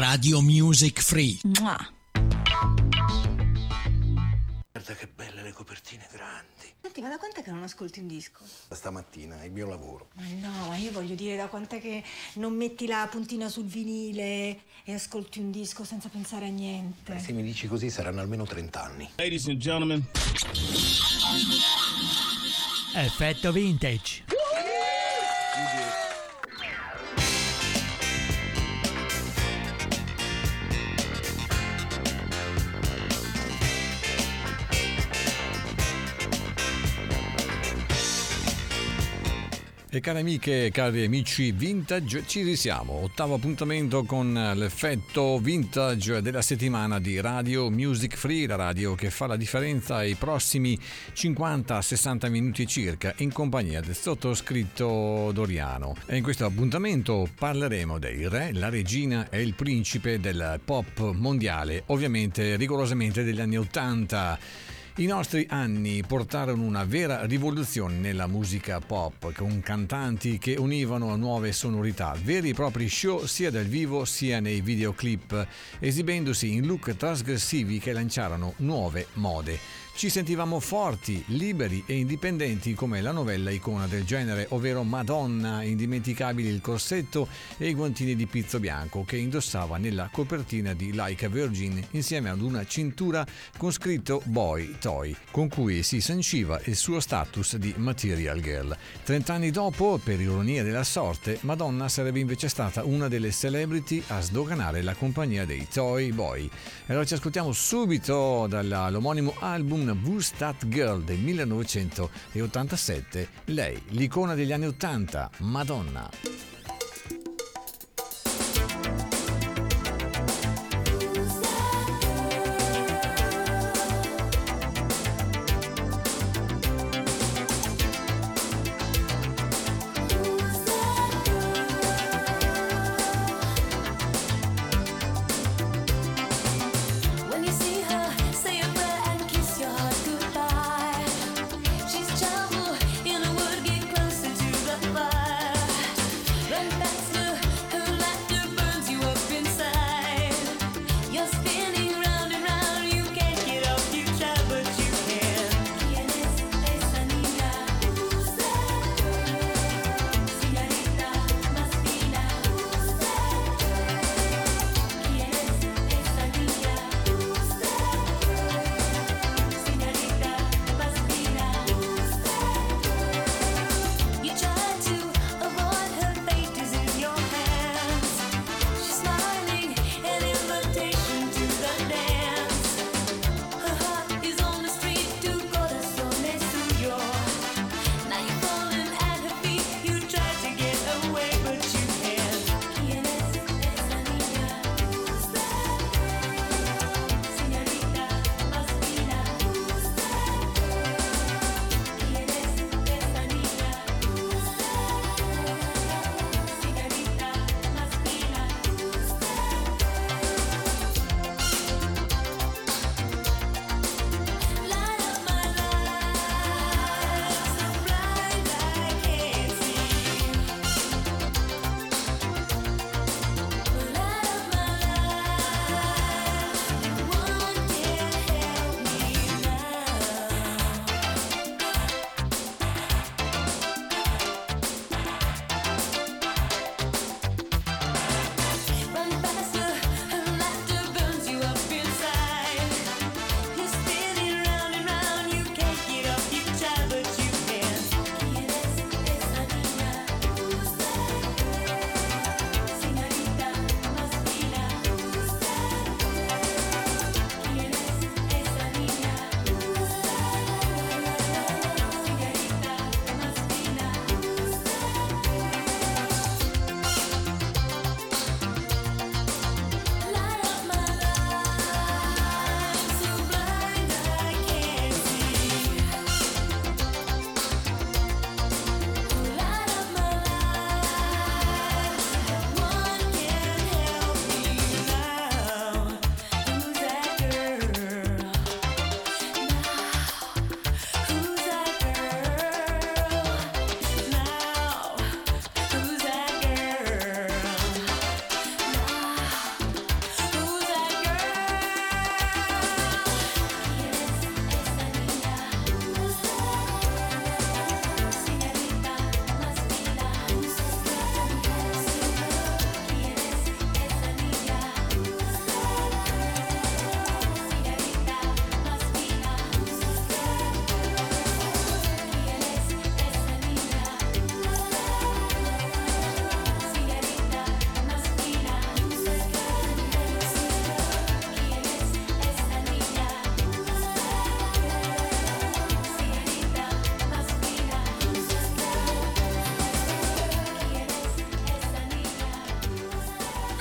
Radio Music Free. Mua. Guarda che belle le copertine grandi. Senti, ma da quant'è che non ascolti un disco? Da stamattina è il mio lavoro. Ma no, ma io voglio dire da quant'è che non metti la puntina sul vinile e ascolti un disco senza pensare a niente. Se mi dici così saranno almeno 30 anni. Ladies and gentlemen. Effetto vintage. E cari amiche cari amici vintage, ci risiamo. Ottavo appuntamento con l'effetto vintage della settimana di Radio Music Free, la radio che fa la differenza ai prossimi 50-60 minuti circa in compagnia del sottoscritto Doriano. E in questo appuntamento parleremo dei re, la regina e il principe del pop mondiale, ovviamente rigorosamente degli anni 80. I nostri anni portarono una vera rivoluzione nella musica pop, con cantanti che univano nuove sonorità, veri e propri show sia dal vivo sia nei videoclip, esibendosi in look trasgressivi che lanciarono nuove mode. Ci sentivamo forti, liberi e indipendenti come la novella icona del genere, ovvero Madonna, indimenticabili il corsetto e i guantini di pizzo bianco che indossava nella copertina di Like a Virgin insieme ad una cintura con scritto Boy Toy, con cui si sanciva il suo status di Material Girl. Trent'anni dopo, per ironia della sorte, Madonna sarebbe invece stata una delle celebrity a sdoganare la compagnia dei Toy Boy. E allora ci ascoltiamo subito dall'omonimo album Who's That Girl del 1987, lei, l'icona degli anni 80, Madonna.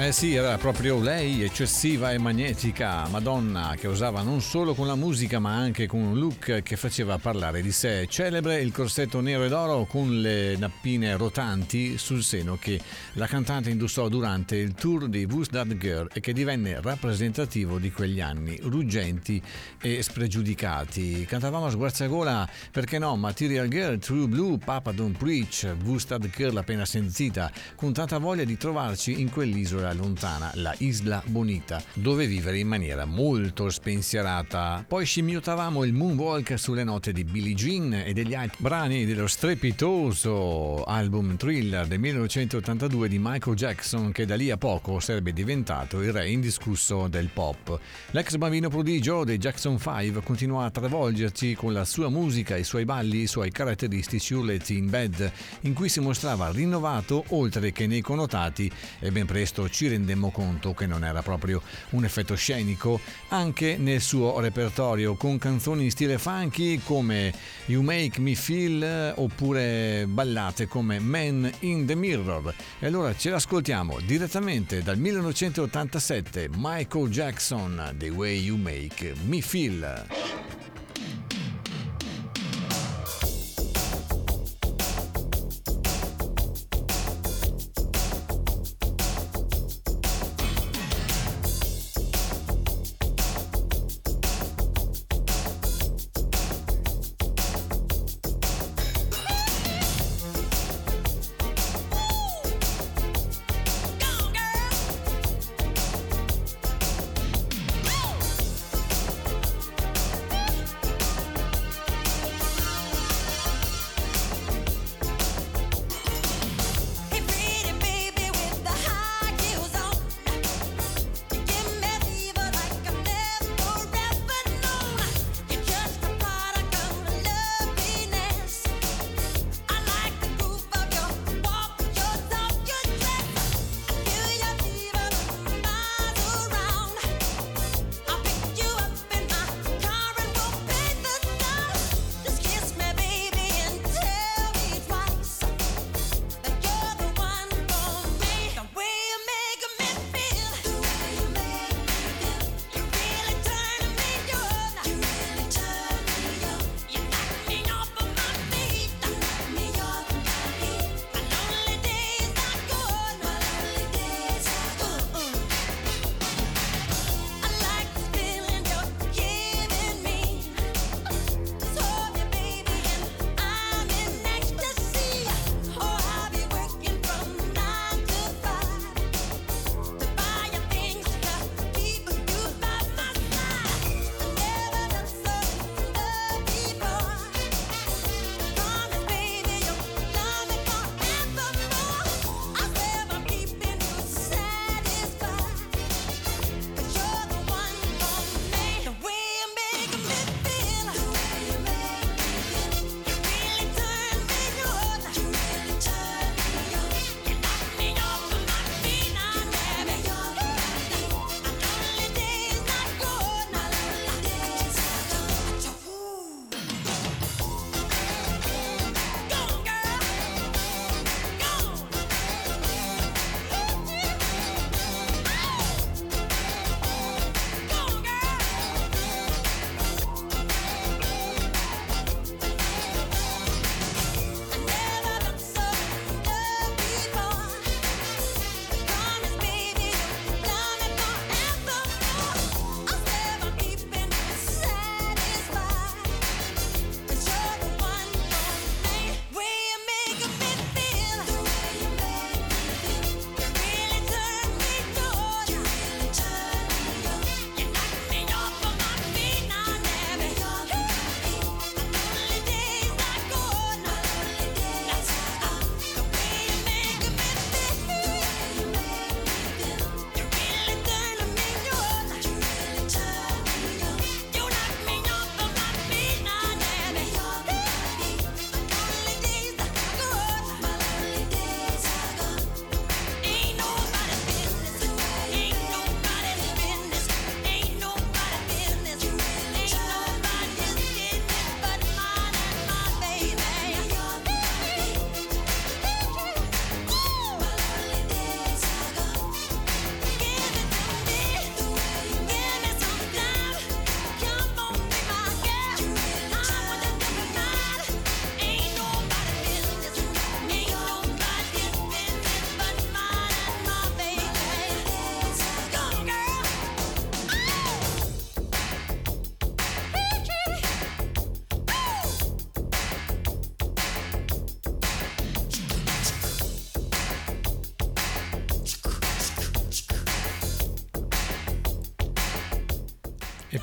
Eh sì, era proprio lei, eccessiva e magnetica, Madonna, che usava non solo con la musica ma anche con un look che faceva parlare di sé. Celebre il corsetto nero ed oro con le nappine rotanti sul seno che la cantante indossò durante il tour di Who's That Girl e che divenne rappresentativo di quegli anni, ruggenti e spregiudicati. Cantavamo a sguarzagola, perché no, Material Girl, True Blue, Papa Don't Preach, Who's That Girl appena sentita, con tanta voglia di trovarci in quell'isola lontana, la Isla Bonita, dove vivere in maniera molto spensierata. Poi scimmiotavamo il moonwalk sulle note di Billie Jean e degli altri brani dello strepitoso album Thriller del 1982 di Michael Jackson che da lì a poco sarebbe diventato il re indiscusso del pop. L'ex bambino prodigio dei Jackson 5 continuò a travolgerci con la sua musica, i suoi balli, i suoi caratteristici urletti in bed, in cui si mostrava rinnovato oltre che nei connotati e ben presto ci rendemmo conto che non era proprio un effetto scenico anche nel suo repertorio con canzoni in stile funky come You Make Me Feel oppure ballate come Man in the Mirror. E allora ce l'ascoltiamo direttamente dal 1987 Michael Jackson The Way You Make Me Feel.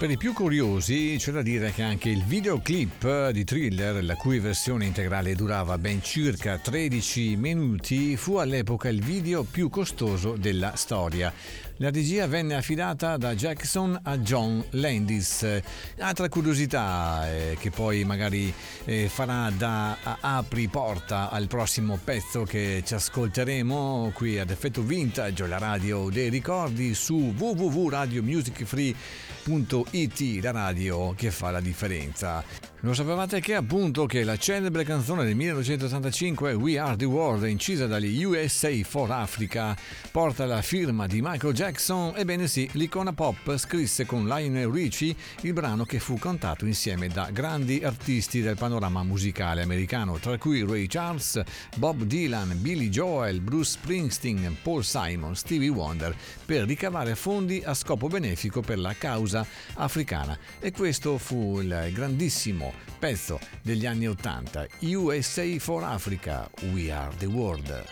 Per i più curiosi c'è da dire che anche il videoclip di Thriller, la cui versione integrale durava ben circa 13 minuti, fu all'epoca il video più costoso della storia. La regia venne affidata da Jackson a John Landis. Altra curiosità eh, che poi magari eh, farà da apri porta al prossimo pezzo che ci ascolteremo qui ad Effetto Vintage, la radio dei ricordi su www.radiomusicfree.it, la radio che fa la differenza. Lo sapevate che appunto che la celebre canzone del 1985 We Are the World incisa dagli USA for Africa porta la firma di Michael Jackson? Ebbene sì, l'icona pop scrisse con Lionel Richie il brano che fu cantato insieme da grandi artisti del panorama musicale americano, tra cui Ray Charles, Bob Dylan, Billy Joel, Bruce Springsteen, Paul Simon, Stevie Wonder, per ricavare fondi a scopo benefico per la causa africana. E questo fu il grandissimo pezzo degli anni 80, USA for Africa, We Are the World.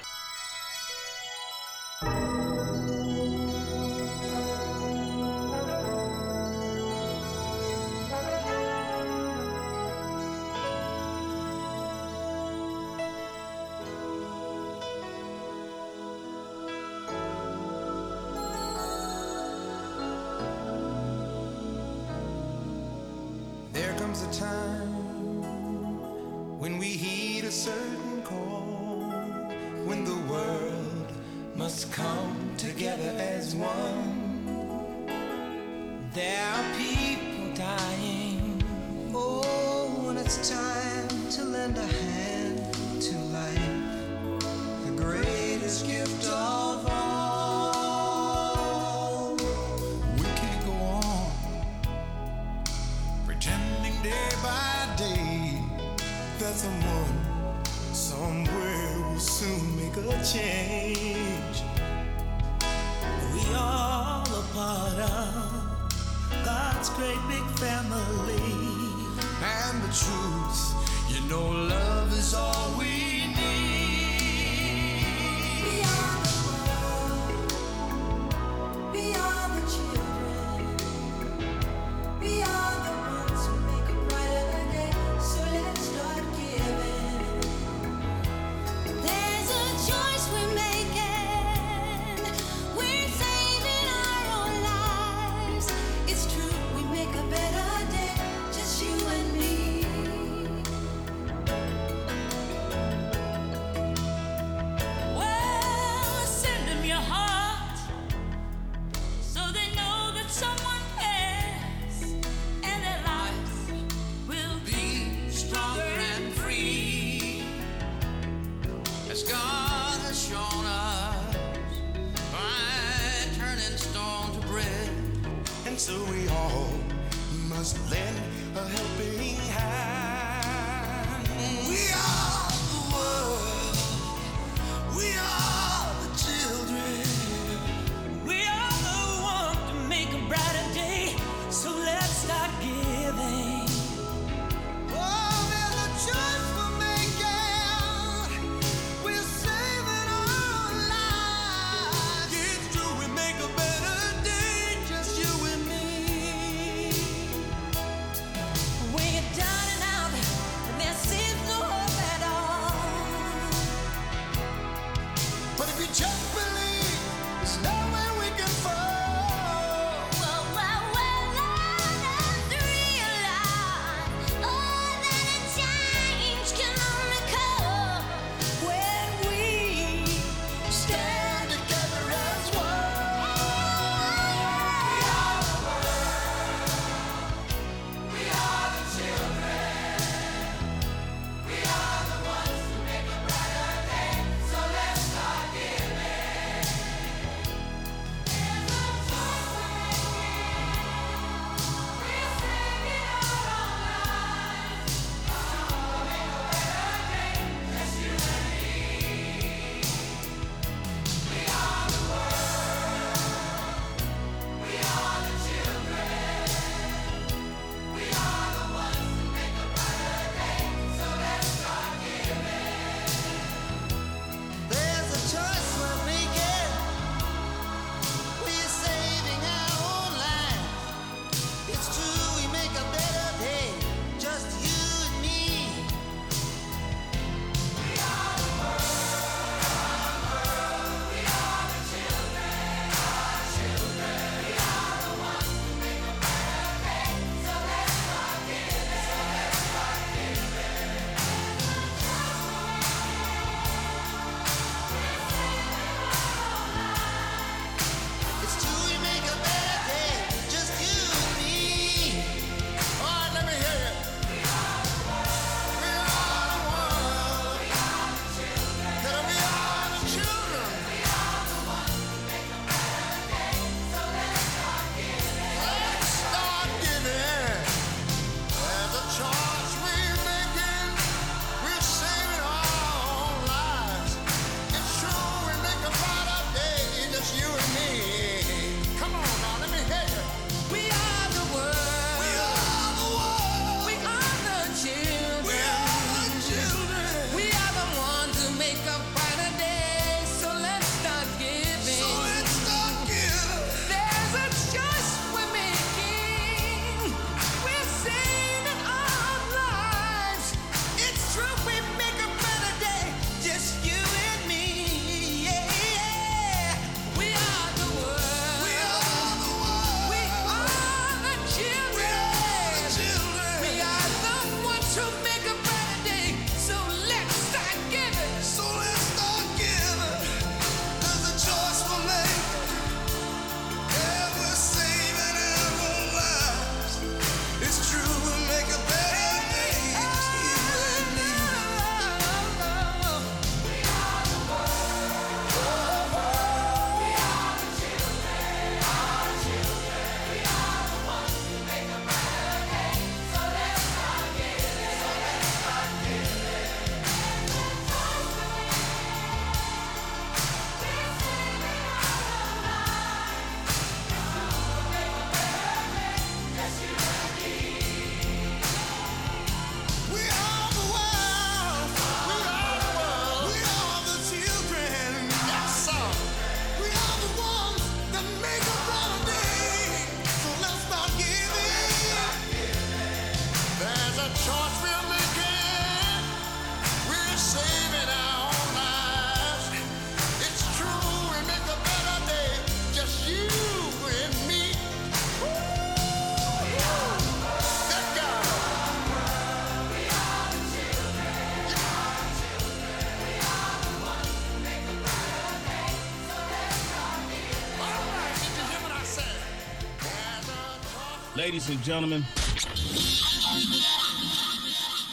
Ladies and gentlemen,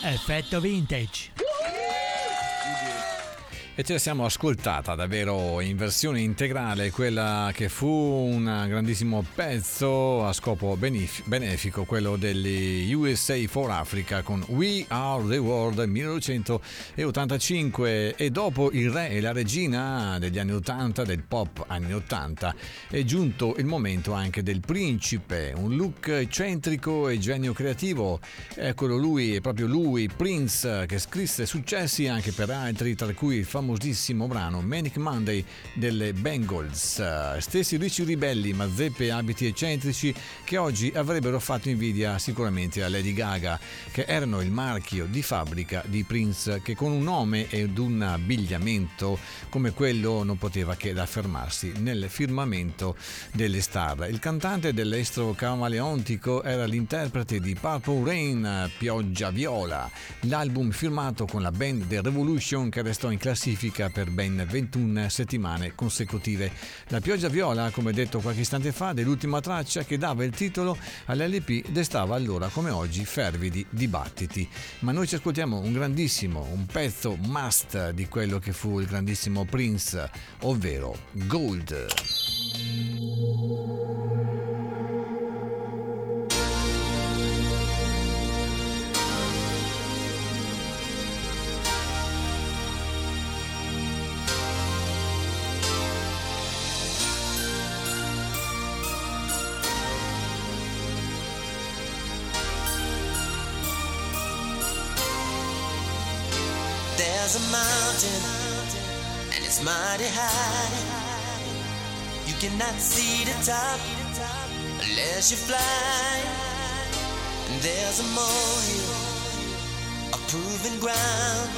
Effetto vintage. E ce la siamo ascoltata davvero in versione integrale, quella che fu un grandissimo pezzo a scopo benef- benefico, quello degli USA for Africa con We Are the World 1985 e dopo il re e la regina degli anni 80, del pop anni 80, è giunto il momento anche del principe, un look eccentrico e genio creativo. Eccolo lui, è proprio lui, Prince, che scrisse successi anche per altri, tra cui il famosissimo brano Manic Monday delle Bengals. Stessi ricci ribelli, mazzeppe e abiti eccentrici che oggi avrebbero fatto invidia sicuramente a Lady Gaga, che erano il marchio di fabbrica di Prince, che con un nome ed un abbigliamento come quello non poteva che affermarsi nel firmamento delle star. Il cantante dell'estro camaleontico era l'interprete di Purple Rain, Pioggia Viola, l'album firmato con la band The Revolution che restò in classifica per ben 21 settimane consecutive. La Pioggia Viola, come detto qualche istante fa, dell'ultima traccia che dava il titolo all'LP destava allora come oggi fervidi dibattiti. Ma noi ci ascoltiamo un grandissimo, un pezzo must di quello che fu il grandissimo Prince, ovvero Gold. High. You cannot see the top unless you fly. And there's a molehill, a proven ground.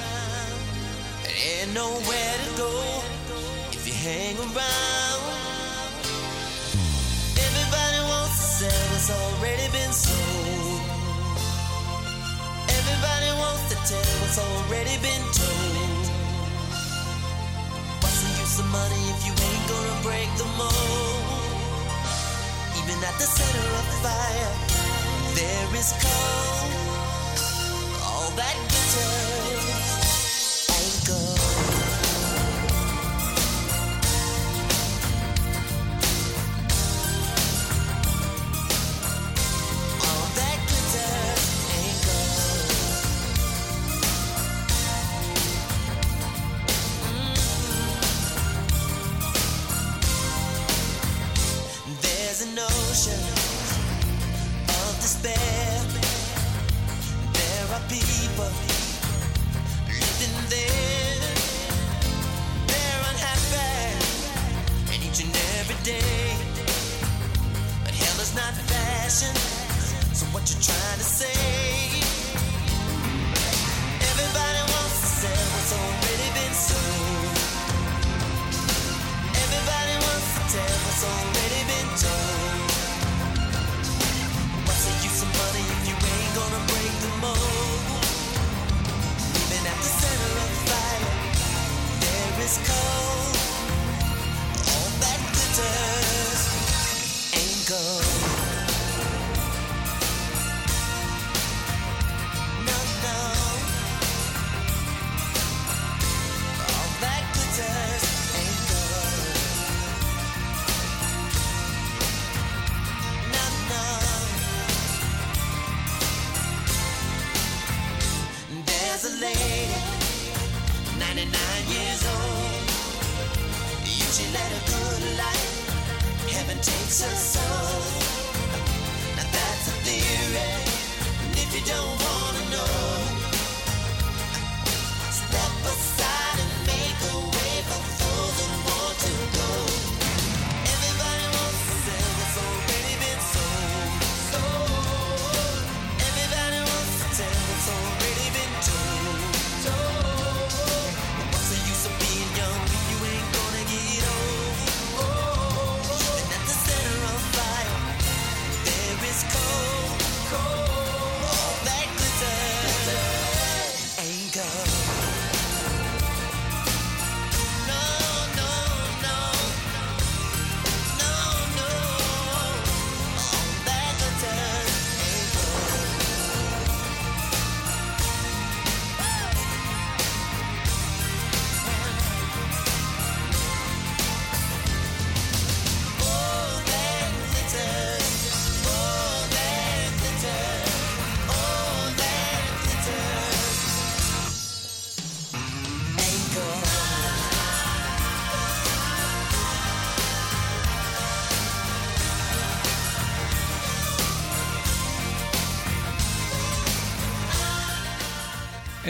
There ain't nowhere to go if you hang around. Everybody wants to sell what's already been sold. Everybody wants to tell what's already been told. What's the money if you ain't gonna break the mold? Even at the center of the fire, there is cold. Fashion. So what you trying to say?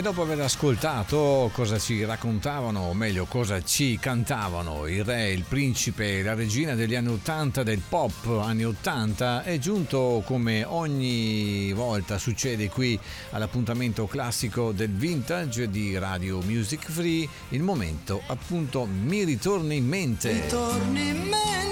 Dopo aver ascoltato cosa ci raccontavano, o meglio cosa ci cantavano il re, il principe, la regina degli anni 80 del pop anni 80, è giunto come ogni volta succede qui all'appuntamento classico del vintage di Radio Music Free, il momento appunto mi ritorna in mente. Torni in mente.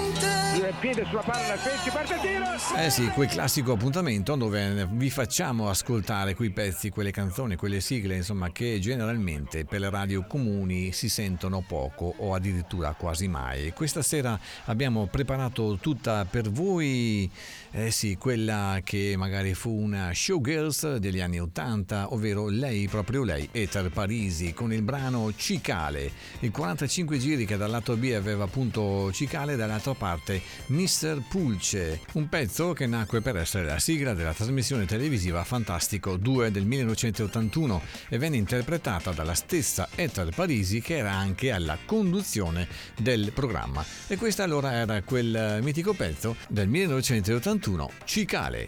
Piede sulla palla, Pesci, parte tiro! Eh sì, quel classico appuntamento dove vi facciamo ascoltare quei pezzi, quelle canzoni, quelle sigle, insomma, che generalmente per le radio comuni si sentono poco o addirittura quasi mai. Questa sera abbiamo preparato tutta per voi, eh sì, quella che magari fu una showgirls degli anni 80, ovvero lei, proprio lei, Ether Parisi, con il brano Cicale, il 45 giri che dal lato B aveva appunto Cicale, dall'altra parte Mr. Pulce, un pezzo che nacque per essere la sigla della trasmissione televisiva Fantastico 2 del 1981 e venne interpretata dalla stessa Ether Parisi che era anche alla conduzione del programma. E questo allora era quel mitico pezzo del 1981, Cicale.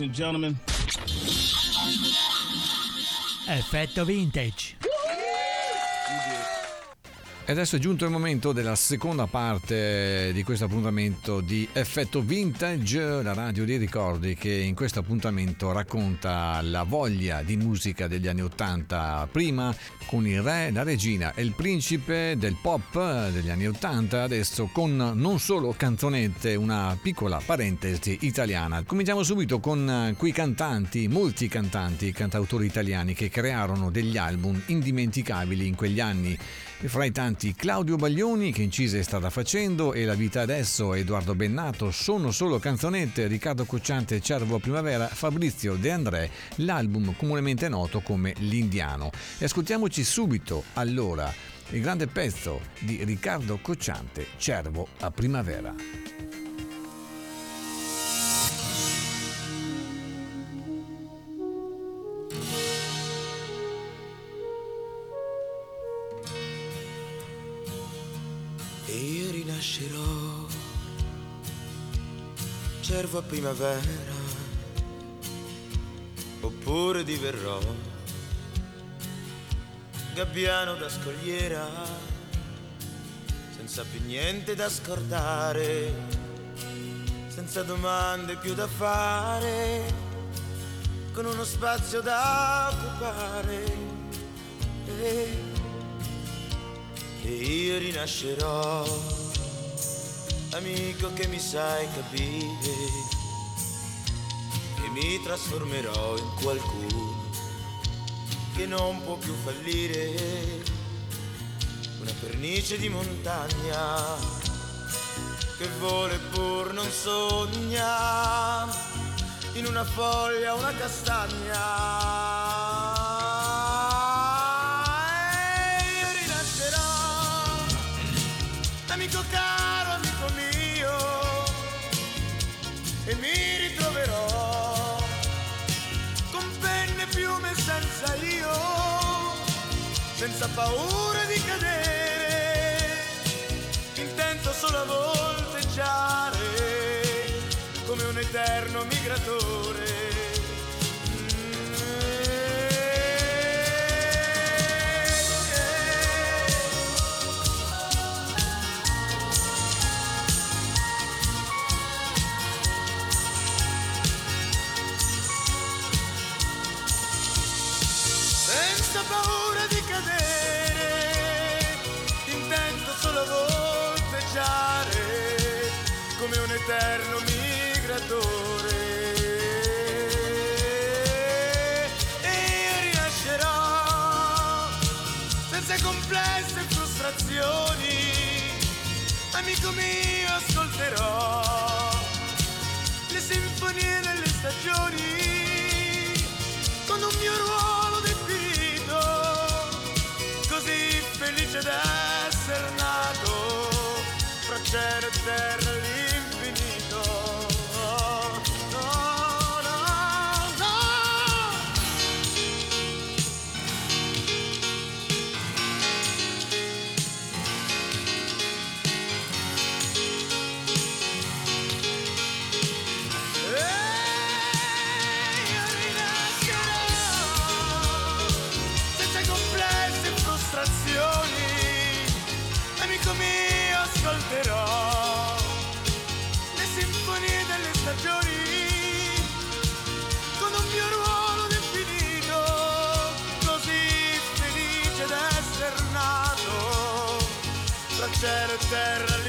ladies and gentlemen. Effetto vintage. E adesso è giunto il momento della seconda parte di questo appuntamento di Effetto Vintage, la radio dei ricordi che in questo appuntamento racconta la voglia di musica degli anni Ottanta, prima con il re, la regina e il principe del pop degli anni Ottanta, adesso con non solo canzonette, una piccola parentesi italiana. Cominciamo subito con quei cantanti, molti cantanti, cantautori italiani che crearono degli album indimenticabili in quegli anni. E fra i tanti Claudio Baglioni che incise Strada Facendo e La Vita Adesso, Edoardo Bennato, Sono Solo Canzonette, Riccardo Cocciante, Cervo Primavera, Fabrizio De André, l'album comunemente noto come L'Indiano. E ascoltiamoci subito allora il grande pezzo di Riccardo Cocciante, Cervo a Primavera. Io rinascerò, cervo a primavera, oppure diverrò. Gabbiano da scogliera, senza più niente da scordare, senza domande più da fare, con uno spazio da occupare. E e io rinascerò, amico che mi sai capire, e mi trasformerò in qualcuno che non può più fallire, una pernice di montagna che vuole pur non sogna, in una foglia una castagna. Senza paura di cadere, intento solo a volteggiare come un eterno migratore. Solo volteggiare come un eterno migratore. E io rinascerò senza complesse frustrazioni, amico mio ascolterò le sinfonie delle stagioni con un mio ruolo fra cielo e terra e tra cielo e terra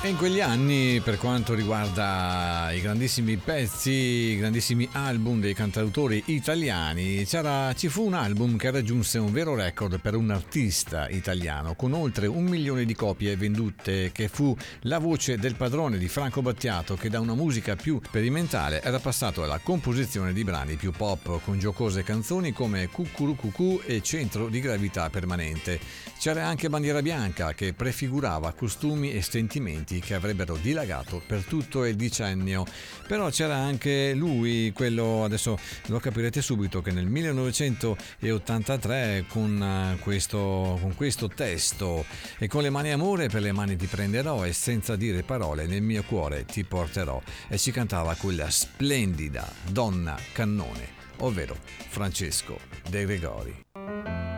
E in quegli anni, per quanto riguarda i grandissimi pezzi, i grandissimi album dei cantautori italiani, ci fu un album che raggiunse un vero record per un artista italiano, con oltre un milione di copie vendute, che fu La voce del padrone di Franco Battiato, che da una musica più sperimentale era passato alla composizione di brani più pop, con giocose canzoni come Cucurucucù e Centro di gravità permanente. C'era anche Bandiera Bianca, che prefigurava costumi e sentimenti che avrebbero dilagato per tutto il decennio. Però c'era anche lui, quello adesso lo capirete subito che nel 1983 con eh, questo, con questo testo e con le mani amore per le mani ti prenderò e senza dire parole nel mio cuore ti porterò e ci cantava quella splendida donna cannone, ovvero Francesco De Gregori.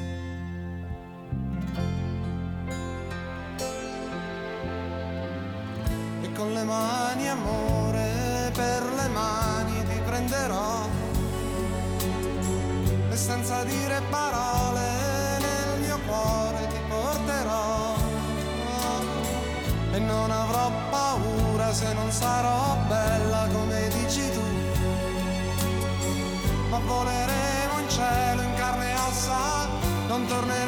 Senza dire parole nel mio cuore ti porterò. E non avrò paura se non sarò bella come dici tu. Ma voleremo in cielo in carne e ossa non torneremo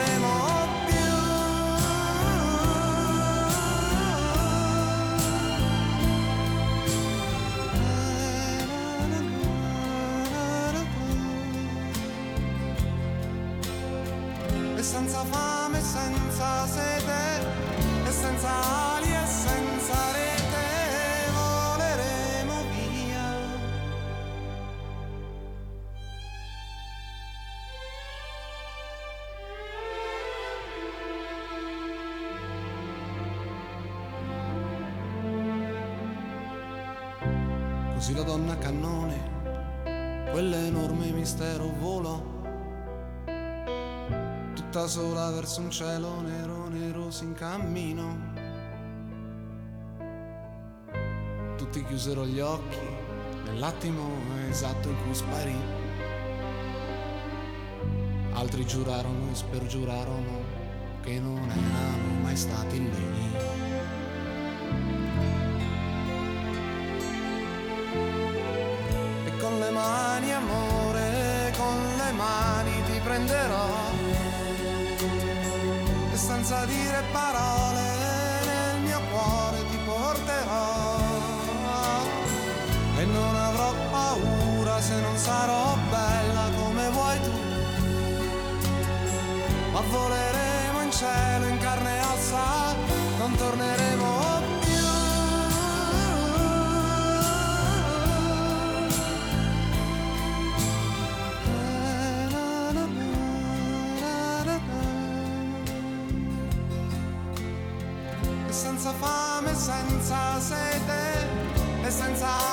Così la donna cannone, quell'enorme mistero volò tutta sola verso un cielo nero nero in cammino. Tutti chiusero gli occhi nell'attimo esatto in cui sparì. Altri giurarono e spergiurarono che non erano mai stati lì. Prenderò. E senza dire parole nel mio cuore ti porterò. E non avrò paura se non sarò bella come vuoi tu. Ma voleremo in cielo in e senza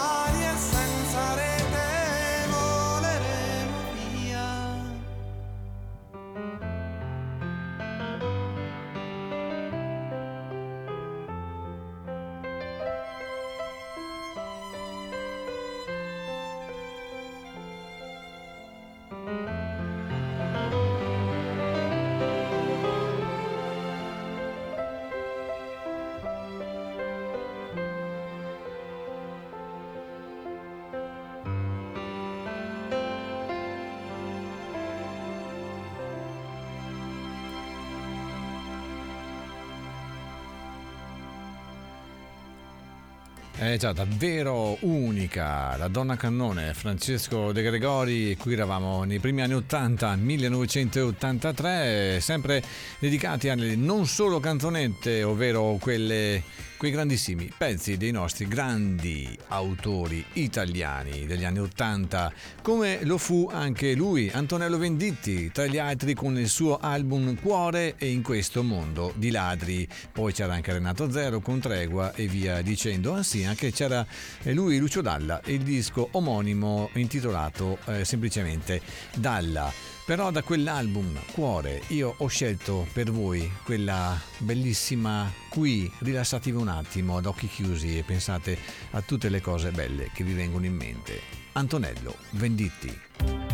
È già davvero unica, la donna cannone Francesco De Gregori, qui eravamo nei primi anni 80, 1983, sempre dedicati alle non solo canzonette, ovvero quelle, quei grandissimi pezzi dei nostri grandi autori italiani degli anni 80, come lo fu anche lui, Antonello Venditti, tra gli altri con il suo album Cuore e in questo mondo di ladri. Poi c'era anche Renato Zero con Tregua e via dicendo. Ah sì, anche c'era lui, Lucio Dalla, il disco omonimo intitolato eh, semplicemente Dalla. Però da quell'album Cuore io ho scelto per voi quella bellissima qui, rilassatevi un attimo ad occhi chiusi e pensate a tutte le cose belle che vi vengono in mente. Antonello Venditti.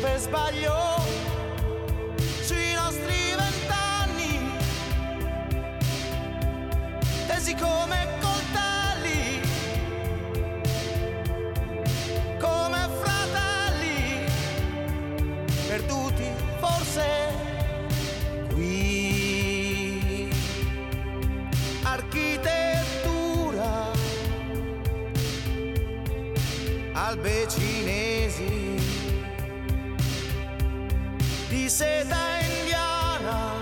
Per sbaglio. Sui nostri vent'anni, tesi come coltelli come fratelli perduti forse qui. Architettura albe cinesi seta indiana.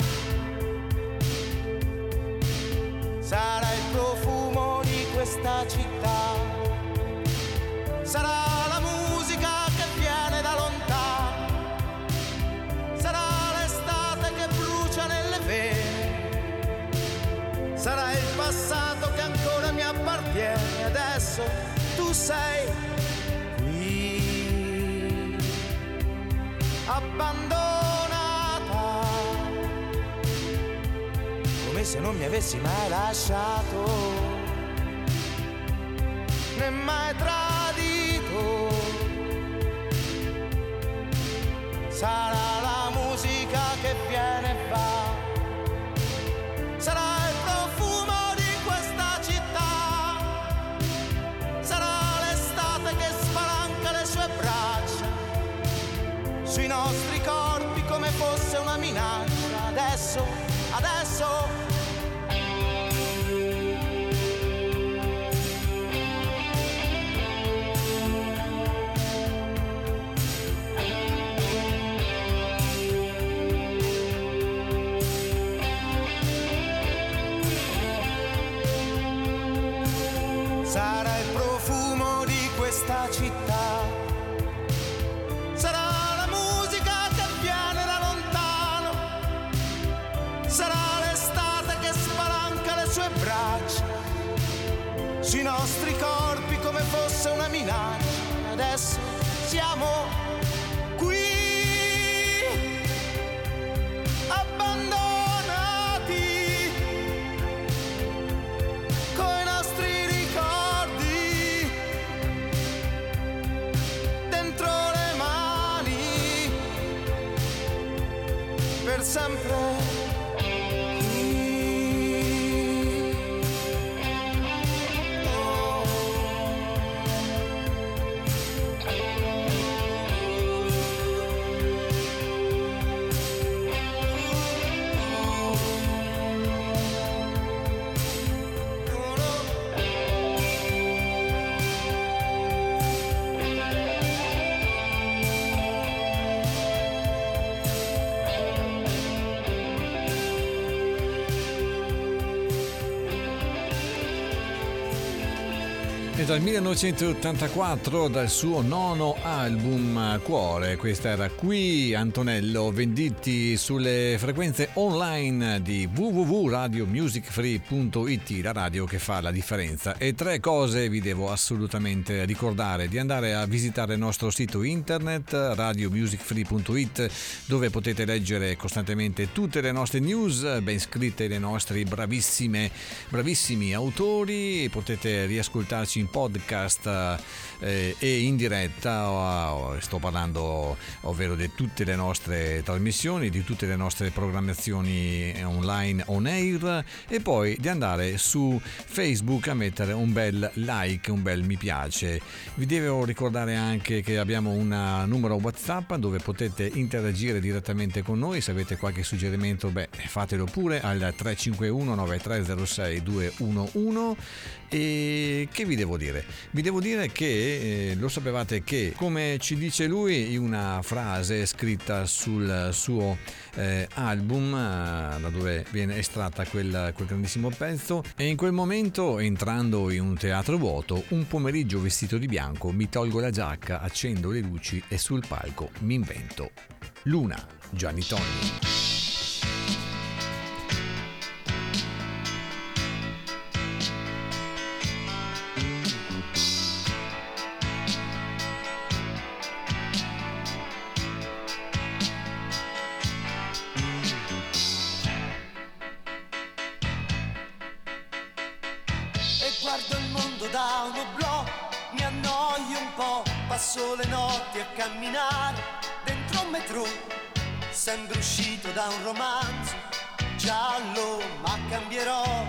Sarà il profumo di questa città. Sarà la musica che viene da lontano, sarà l'estate che brucia nelle vene, sarà il passato che ancora mi appartiene, adesso tu sei se non mi avessi mai lasciato né mai tradito. Sarà la musica che viene e va, sarà il profumo di questa città, sarà l'estate che spalanca le sue braccia sui nostri corpi come fosse una minaccia. Adesso, adesso. Di questa città. Dal 1984, dal suo nono album Cuore, questa era qui Antonello, venditi sulle frequenze online di www.radiomusicfree.it, la radio che fa la differenza. E tre cose vi devo assolutamente ricordare, di andare a visitare il nostro sito internet radiomusicfree.it dove potete leggere costantemente tutte le nostre news, ben scritte dai nostri bravissimi autori, potete riascoltarci in podcast eh, e in diretta, sto parlando ovvero di tutte le nostre trasmissioni, di tutte le nostre programmazioni online on air e poi di andare su Facebook a mettere un bel like, un bel mi piace. Vi devo ricordare anche che abbiamo un numero WhatsApp dove potete interagire direttamente con noi, se avete qualche suggerimento, beh, fatelo pure al 351 9306 211 e che vi devo dire? Vi devo dire che eh, lo sapevate che, come ci dice lui, in una frase scritta sul suo eh, album, eh, da dove viene estratta quel, quel grandissimo pezzo, e in quel momento, entrando in un teatro vuoto, un pomeriggio vestito di bianco, mi tolgo la giacca, accendo le luci e sul palco mi invento. Luna, Gianni Togni. Passo le notti a camminare dentro un metro, sembra uscito da un romanzo giallo, ma cambierò,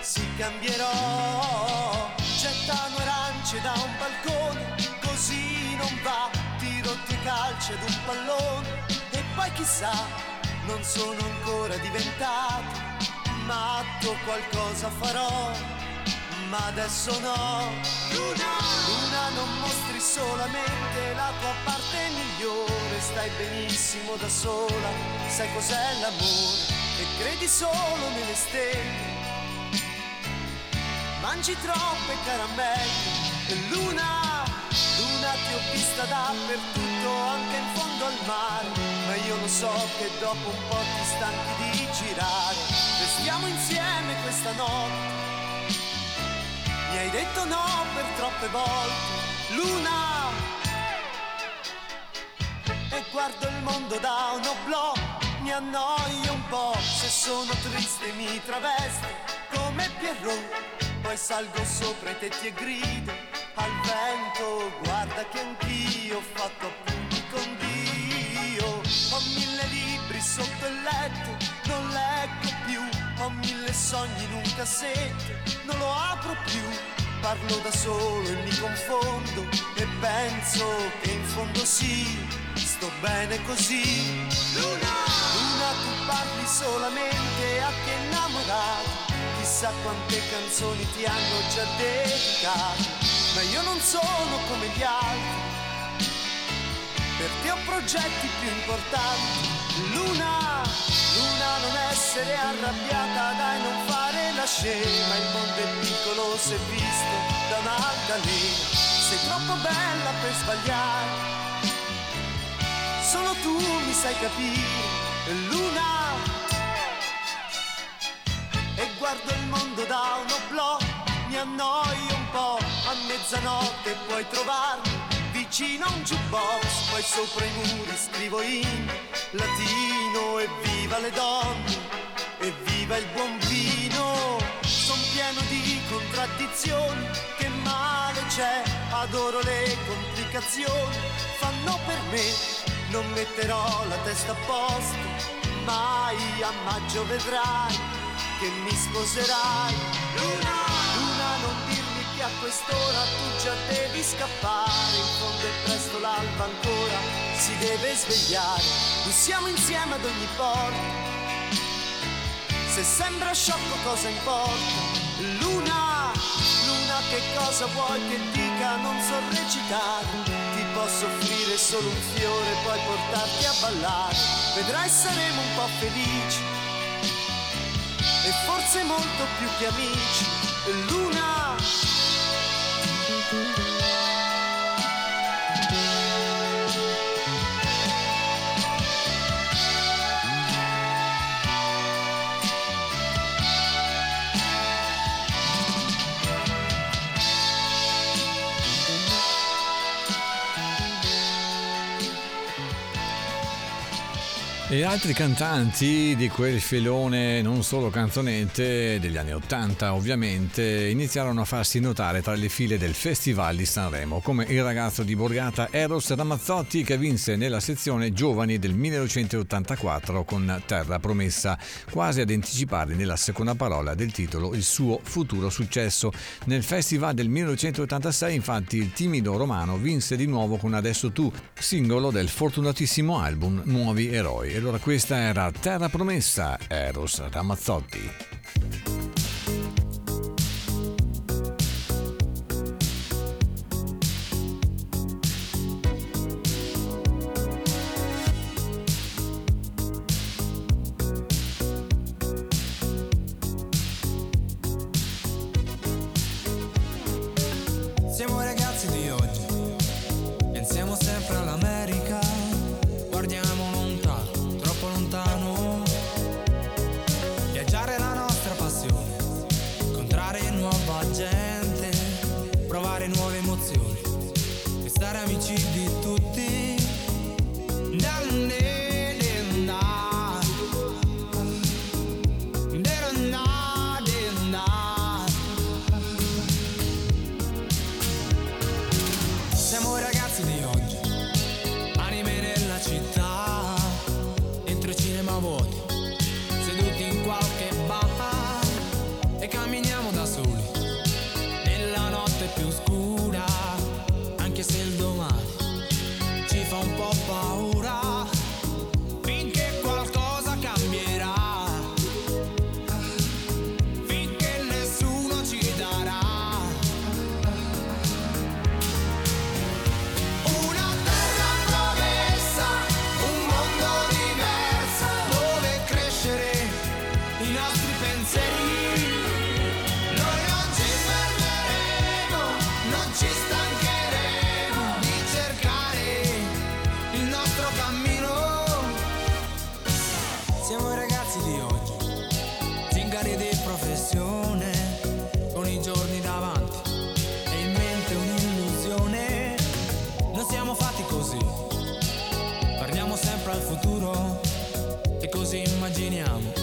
sì cambierò, gettano arance da un balcone, così non va, tiro due calci ad un pallone e poi chissà, non sono ancora diventato matto, qualcosa farò ma adesso no. Luna, Luna, non mostri solamente la tua parte migliore, stai benissimo da sola, sai cos'è l'amore e credi solo nelle stelle. Mangi troppe caramelle e Luna, Luna ti ho vista dappertutto, anche in fondo al mare, ma io lo so che dopo un po' ti stanchi di girare. Restiamo insieme questa notte. Hai detto no per troppe volte, Luna. E guardo il mondo da un oblò, mi annoio un po', se sono triste mi travesto come Pierrot, poi salgo sopra i tetti e grido al vento, guarda che anch'io ho fatto appunti con Dio, ho mille libri sotto il letto, ho mille sogni in un cassetto, non lo apro più, parlo da solo e mi confondo e penso che in fondo sì, sto bene così. Luna, Luna tu parli solamente a chi è innamorato, chissà quante canzoni ti hanno già dedicato, ma io non sono come gli altri per te ho progetti più importanti. Luna, Luna, non essere arrabbiata, dai, non fare la scema. Il mondo è piccolo se visto da un'altalena. Sei troppo bella per sbagliare. Solo tu mi sai capire, Luna. E guardo il mondo da un oblò, mi annoio un po'. A mezzanotte puoi trovarmi vicino a un jukebox, poi sopra i muri scrivo in latino e viva le donne, e viva il buon vino. Son pieno di contraddizioni, che male c'è, adoro le complicazioni, fanno per me, non metterò la testa a posto, mai a maggio vedrai che mi sposerai. Luna, a quest'ora tu già devi scappare, in fondo è presto l'alba ancora, si deve svegliare, non siamo insieme ad ogni porta. Se sembra sciocco cosa importa? Luna, Luna che cosa vuoi che dica? Non so recitare, ti posso offrire solo un fiore, poi portarti a ballare, vedrai saremo un po' felici e forse molto più che amici. Luna, Thank you. E altri cantanti di quel filone, non solo canzonette, degli anni 80 ovviamente, iniziarono a farsi notare tra le file del Festival di Sanremo, come il ragazzo di Borgata Eros Ramazzotti che vinse nella sezione Giovani del 1984 con Terra Promessa, quasi ad anticipare nella seconda parola del titolo il suo futuro successo. Nel Festival del 1986 infatti il timido romano vinse di nuovo con Adesso tu, singolo del fortunatissimo album Nuovi Eroi. Allora questa era Terra Promessa, Eros Ramazzotti. Così immaginiamo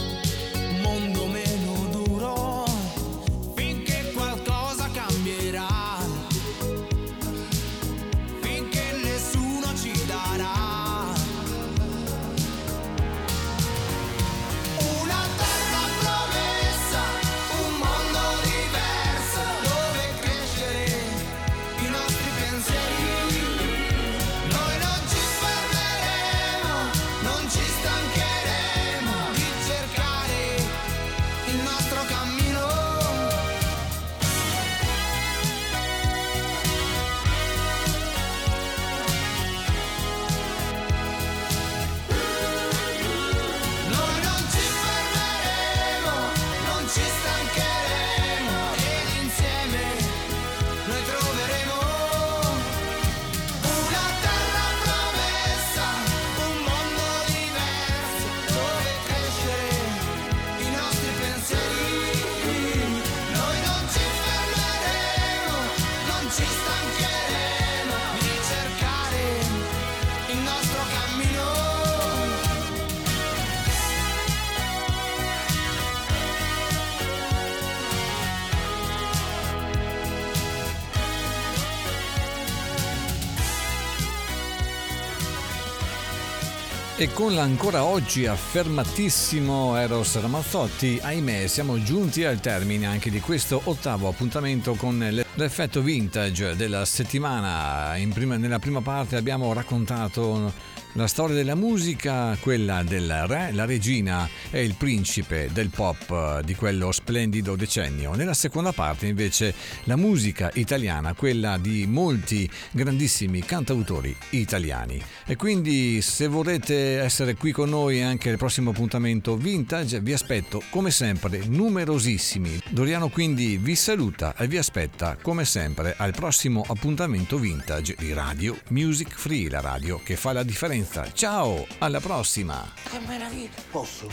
E con l'ancora oggi affermatissimo Eros Ramazzotti, ahimè, siamo giunti al termine anche di questo ottavo appuntamento con le- l'effetto vintage della settimana. Prima- nella prima parte abbiamo raccontato la storia della musica, quella del re, la regina e il principe del pop eh, di quello splendido decennio. Nella seconda parte invece la musica italiana, quella di molti grandissimi cantautori italiani. E quindi se vorrete essere qui con noi anche al prossimo appuntamento vintage, vi aspetto come sempre numerosissimi. Doriano quindi vi saluta e vi aspetta come sempre al prossimo appuntamento vintage di Radio Music Free, la radio che fa la differenza. Ciao, alla prossima! Che meraviglia! Posso?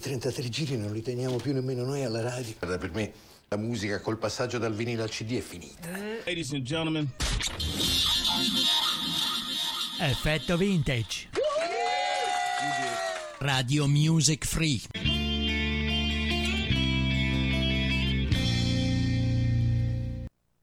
33 giri non li teniamo più nemmeno noi alla radio. Guarda, per me la musica col passaggio dal vinile al CD è finita. Ladies and gentlemen. Effetto vintage. Radio Music Free.